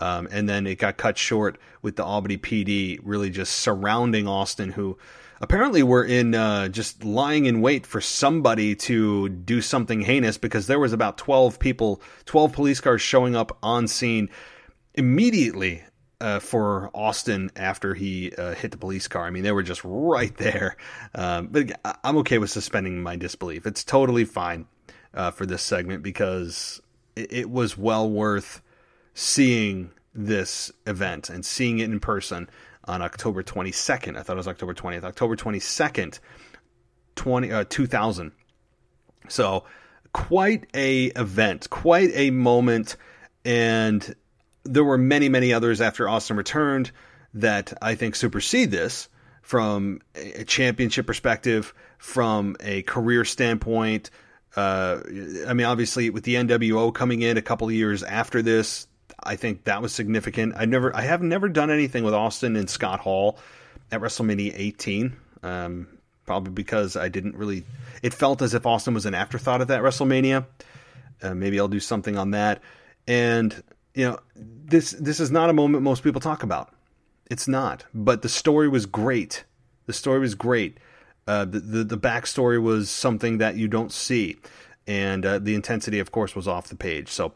Um, and then it got cut short with the Albany PD really just surrounding Austin, who apparently were in uh, just lying in wait for somebody to do something heinous because there was about 12 people, 12 police cars showing up on scene immediately uh, for Austin after he uh, hit the police car. I mean, they were just right there. Um, but I'm okay with suspending my disbelief. It's totally fine uh, for this segment because it, it was well worth seeing this event and seeing it in person on October 22nd. I thought it was October 20th. October 22nd, 20, uh, 2000. So quite a event, quite a moment, and there were many, many others after Austin returned that I think supersede this from a championship perspective, from a career standpoint. Uh, I mean, obviously, with the NWO coming in a couple of years after this, I think that was significant. I never, I have never done anything with Austin and Scott Hall at WrestleMania 18. Um, probably because I didn't really. It felt as if Austin was an afterthought at that WrestleMania. Uh, maybe I'll do something on that. And you know, this this is not a moment most people talk about. It's not. But the story was great. The story was great. Uh, the, the the backstory was something that you don't see, and uh, the intensity, of course, was off the page. So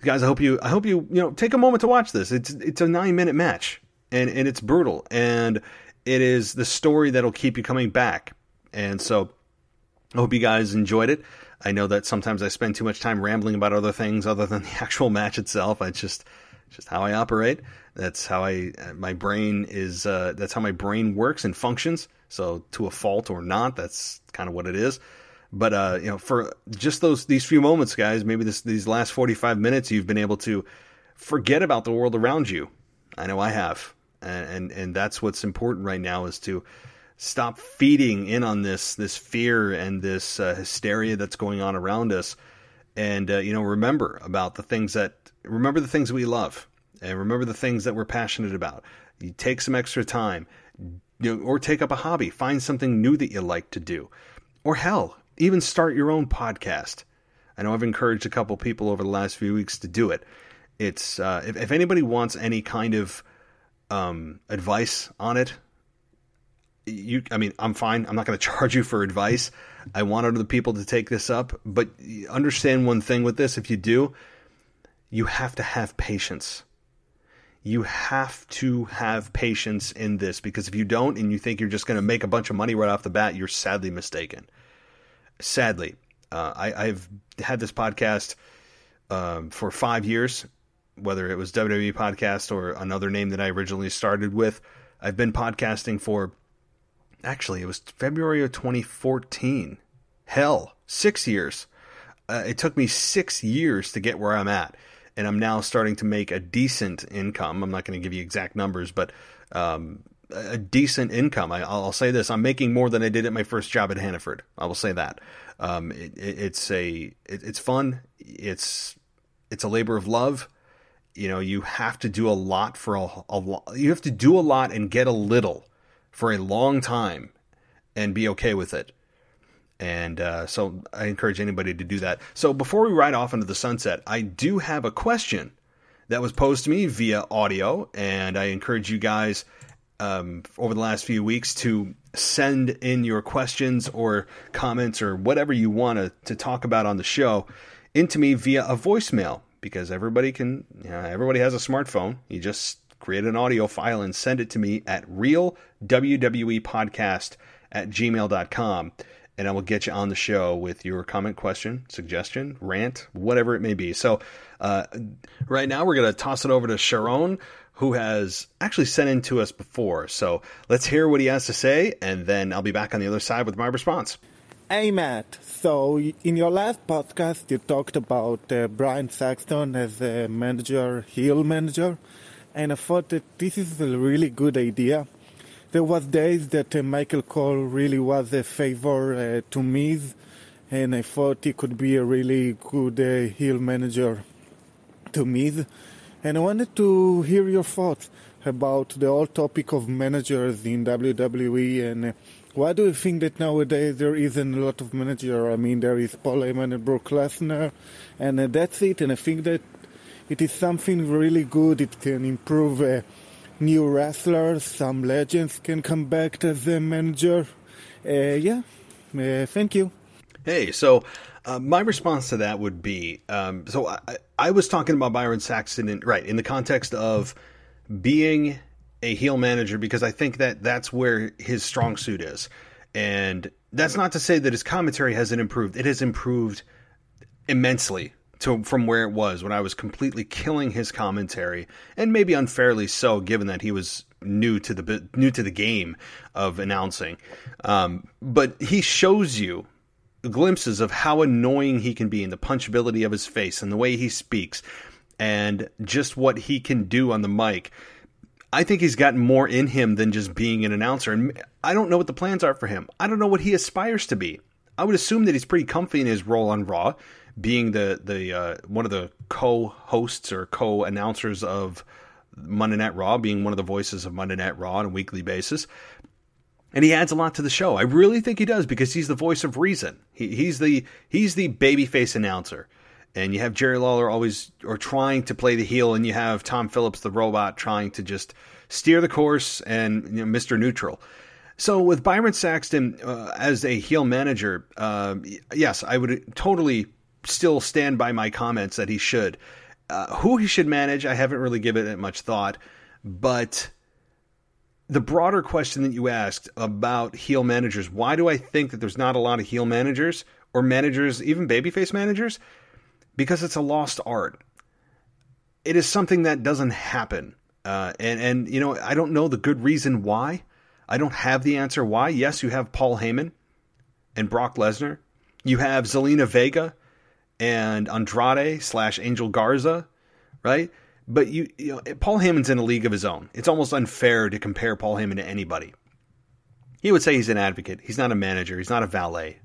guys, I hope you I hope you you know take a moment to watch this. It's it's a nine minute match and and it's brutal and it is the story that'll keep you coming back. And so I hope you guys enjoyed it. I know that sometimes I spend too much time rambling about other things other than the actual match itself. It's just just how I operate. That's how I my brain is. Uh, that's how my brain works and functions. So to a fault or not, that's kind of what it is. But uh, you know, for just those these few moments, guys, maybe this these last forty five minutes, you've been able to forget about the world around you. I know I have, and and, and that's what's important right now is to stop feeding in on this this fear and this uh, hysteria that's going on around us, and uh, you know, remember about the things that remember the things we love, and remember the things that we're passionate about. You take some extra time, you know, or take up a hobby, find something new that you like to do, or hell, even start your own podcast. I know I've encouraged a couple people over the last few weeks to do it. It's uh, if, if, anybody wants any kind of um, advice on it, you. I mean, I'm fine. I'm not going to charge you for advice. I want other people to take this up, but understand one thing with this: if you do, you have to have patience. You have to have patience in this because if you don't, and you think you're just going to make a bunch of money right off the bat, you're sadly mistaken sadly, uh, I, have had this podcast um, for five years, whether it was WWE Podcast or another name that I originally started with. I've been podcasting for, actually, it was February of 2014. Hell, six years. Uh, it took me six years to get where I'm at. And I'm now starting to make a decent income. I'm not going to give you exact numbers, but um, a decent income. I, will say this: I'm making more than I did at my first job at Hannaford. I will say that. Um, it, it, it's a it, it's fun. It's it's a labor of love. You know, you have to do a lot for a, a lot. You have to do a lot and get a little for a long time, and be okay with it. And uh, so, I encourage anybody to do that. So, before we ride off into the sunset, I do have a question that was posed to me via audio, and I encourage you guys um, over the last few weeks to send in your questions or comments or whatever you want to, talk about on the show into me via a voicemail because everybody can, you know, everybody has a smartphone. You just create an audio file and send it to me at real WWE podcast at gmail.com. And I will get you on the show with your comment, question, suggestion, rant, whatever it may be. So, uh, right now, we're going to toss it over to Sharon who has actually sent in to us before. So let's hear what he has to say, and then I'll be back on the other side with my response. Hey, Matt. So, in your last podcast, you talked about uh, Byron Saxton as a manager, heel manager, and I thought that this is a really good idea. There was days that uh, Michael Cole really was a favor uh, to Miz, and I thought he could be a really good uh, heel manager to Miz. And I wanted to hear your thoughts about the whole topic of managers in WWE and why do you think that nowadays there isn't a lot of manager? I mean, there is Paul Heyman and Brock Lesnar, and uh, that's it. And I think that it is something really good. It can improve uh, new wrestlers. Some legends can come back as a manager. Uh, yeah, uh, thank you. Hey, so uh, my response to that would be um, so I, I, was talking about Byron Saxton, in, right, in the context of being a heel manager because I think that that's where his strong suit is. And that's not to say that his commentary hasn't improved. It has improved immensely to from where it was when I was completely killing his commentary, and maybe unfairly so, given that he was new to the new to the game of announcing. Um, but he shows you glimpses of how annoying he can be, and the punchability of his face, and the way he speaks, and just what he can do on the mic. I think he's gotten more in him than just being an announcer. And I don't know what the plans are for him. I don't know what he aspires to be. I would assume that he's pretty comfy in his role on Raw, being the the uh, one of the co-hosts or co-announcers of Monday Night Raw, being one of the voices of Monday Night Raw on a weekly basis. And he adds a lot to the show. I really think he does because he's the voice of reason. He, he's the he's the babyface announcer and you have Jerry Lawler always or trying to play the heel, and you have Tom Phillips, the robot, trying to just steer the course and you know, Mr. Neutral. So with Byron Saxton uh, as a heel manager, uh, yes, I would totally still stand by my comments that he should. Uh, who he should manage, I haven't really given it much thought, but the broader question that you asked about heel managers, why do I think that there's not a lot of heel managers or managers, even babyface managers? because it's a lost art. It is something that doesn't happen. Uh, and, and, you know, I don't know the good reason why. I don't have the answer why. Yes, you have Paul Heyman and Brock Lesnar. You have Zelina Vega and Andrade slash Angel Garza, right? But you, you know, Paul Heyman's in a league of his own. It's almost unfair to compare Paul Heyman to anybody. He would say he's an advocate. He's not a manager. He's not a valet.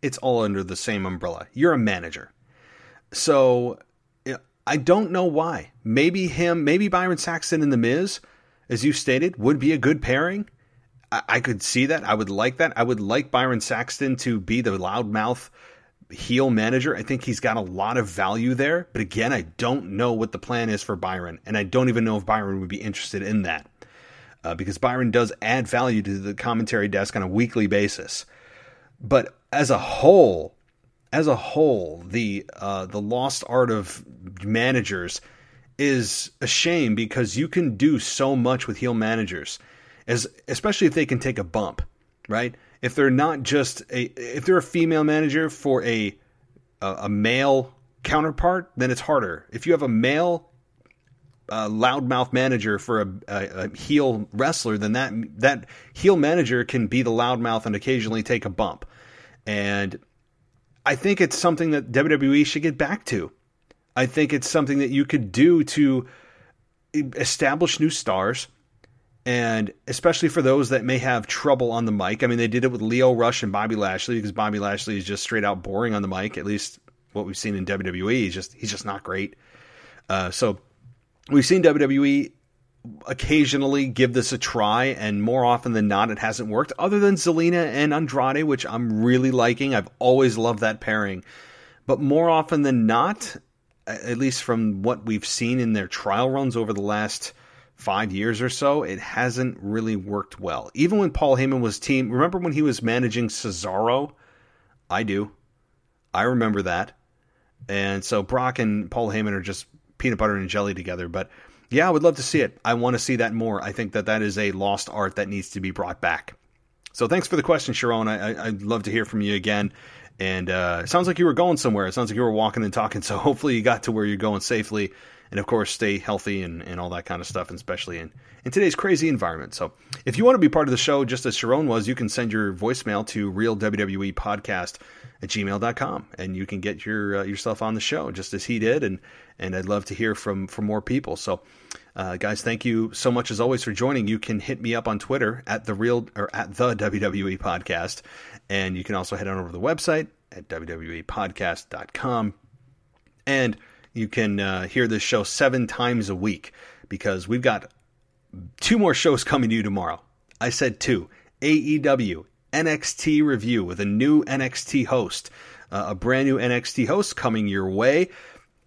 It's all under the same umbrella. You're a manager. So I don't know why. Maybe him, maybe Byron Saxton and The Miz, as you stated, would be a good pairing. I, I could see that. I would like that. I would like Byron Saxton to be the loudmouth heel manager. I think he's got a lot of value there. But again, I don't know what the plan is for Byron. And I don't even know if Byron would be interested in that. Uh, because Byron does add value to the commentary desk on a weekly basis. But as a whole, as a whole, the uh, the lost art of managers is a shame because you can do so much with heel managers, as especially if they can take a bump, right? If they're not just a if they're a female manager for a a, a male counterpart, then it's harder. If you have a male uh, loudmouth manager for a, a, a, heel wrestler, then that that heel manager can be the loudmouth and occasionally take a bump. And I think it's something that WWE should get back to. I think it's something that you could do to establish new stars and especially for those that may have trouble on the mic. I mean, they did it with Lio Rush and Bobby Lashley because Bobby Lashley is just straight out boring on the mic. At least what we've seen in WWE, he's just he's just not great. Uh, so we've seen WWE occasionally give this a try, and more often than not, it hasn't worked. Other than Zelina and Andrade, which I'm really liking, I've always loved that pairing. But more often than not, at least from what we've seen in their trial runs over the last five years or so, it hasn't really worked well. Even when Paul Heyman was team, remember when he was managing Cesaro? I do. I remember that. And so Brock and Paul Heyman are just peanut butter and jelly together. But yeah, I would love to see it. I want to see that more. I think that that is a lost art that needs to be brought back. So thanks for the question, Sharon. I, would love to hear from you again. And uh, sounds like you were going somewhere. It sounds like you were walking and talking. So hopefully you got to where you're going safely. And of course, stay healthy and, and all that kind of stuff, and especially in, in today's crazy environment. So if you want to be part of the show, just as Sharon was, you can send your voicemail to Real WWE Podcast at gmail.com and you can get your uh, yourself on the show just as he did. And, and I'd love to hear from, from more people. So uh, guys, thank you so much as always for joining. You can hit me up on Twitter at the real or at the WWE podcast, and you can also head on over to the website at wwepodcast.com, and you can uh, hear this show seven times a week because we've got two more shows coming to you tomorrow. I said two: AEW NXT review with a new NXT host, uh, a brand new NXT host coming your way.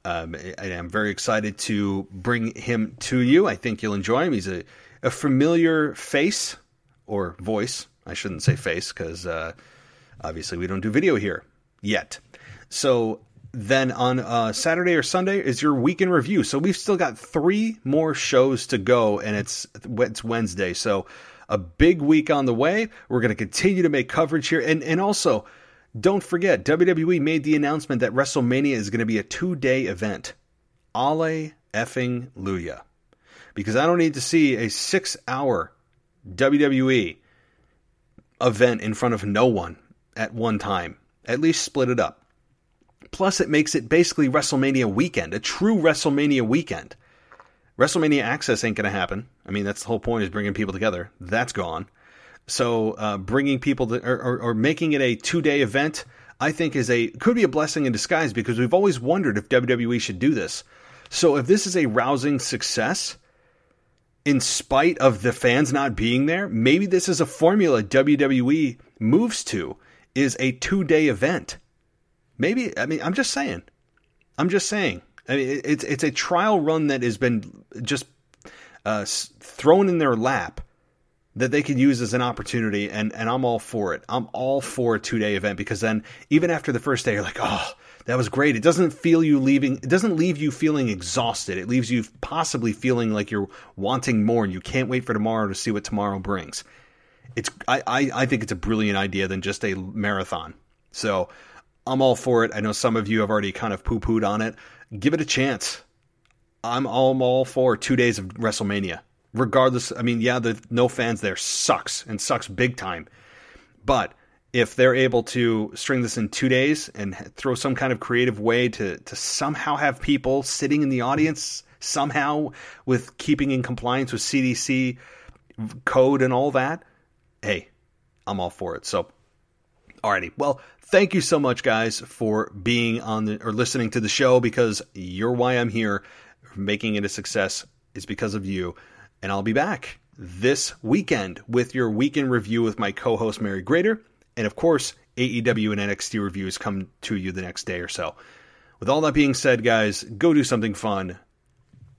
Um, I am very excited to bring him to you. I think you'll enjoy him. He's a, a familiar face or voice. I shouldn't say face because uh, obviously we don't do video here yet. So then on uh, Saturday or Sunday is your weekend review. So we've still got three more shows to go, and it's it's Wednesday. So a big week on the way. We're going to continue to make coverage here, and and also don't forget WWE made the announcement that WrestleMania is going to be a two day event. Ale effing Luya. Because I don't need to see a six hour WWE event in front of no one at one time. At least split it up. Plus, it makes it basically WrestleMania weekend, a true WrestleMania weekend. WrestleMania Access ain't going to happen. I mean, that's the whole point is bringing people together. That's gone. So, uh, bringing people to, or, or, or making it a two day event, I think is a could be a blessing in disguise because we've always wondered if WWE should do this. So, if this is a rousing success, in spite of the fans not being there, maybe this is a formula WWE moves to is a two day event. Maybe I mean I'm just saying. I'm just saying. I mean it's it's a trial run that has been just uh, thrown in their lap that they can use as an opportunity, and and I'm all for it. I'm all for a two day event because then even after the first day, you're like, oh, that was great. It doesn't feel you leaving. It doesn't leave you feeling exhausted. It leaves you possibly feeling like you're wanting more, and you can't wait for tomorrow to see what tomorrow brings. It's I I, I think it's a brilliant idea than just a marathon. So I'm all for it. I know some of you have already kind of poo pooed on it. Give it a chance. I'm all, I'm all for two days of WrestleMania. Regardless, I mean, yeah, the no fans there sucks and sucks big time. But if they're able to string this in two days and throw some kind of creative way to, to somehow have people sitting in the audience, somehow with keeping in compliance with CDC code and all that, hey, I'm all for it. So, alrighty. Well, thank you so much, guys, for being on the or listening to the show because you're why I'm here. Making it a success is because of you. And I'll be back this weekend with your weekend review with my co host, Mary Grader. And of course, AEW and NXT reviews come to you the next day or so. With all that being said, guys, go do something fun.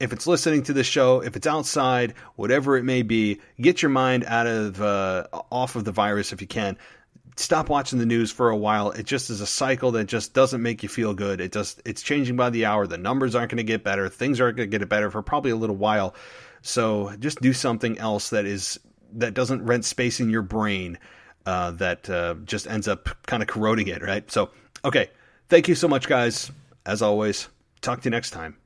If it's listening to the show, if it's outside, whatever it may be, get your mind out of uh, off of the virus if you can stop watching the news for a while. It just is a cycle that just doesn't make you feel good. It just it's changing by the hour. The numbers aren't going to get better. Things aren't going to get better for probably a little while. So just do something else that is that doesn't rent space in your brain. Uh, that uh, just ends up kind of corroding it, right? So, okay. Thank you so much, guys. As always, talk to you next time.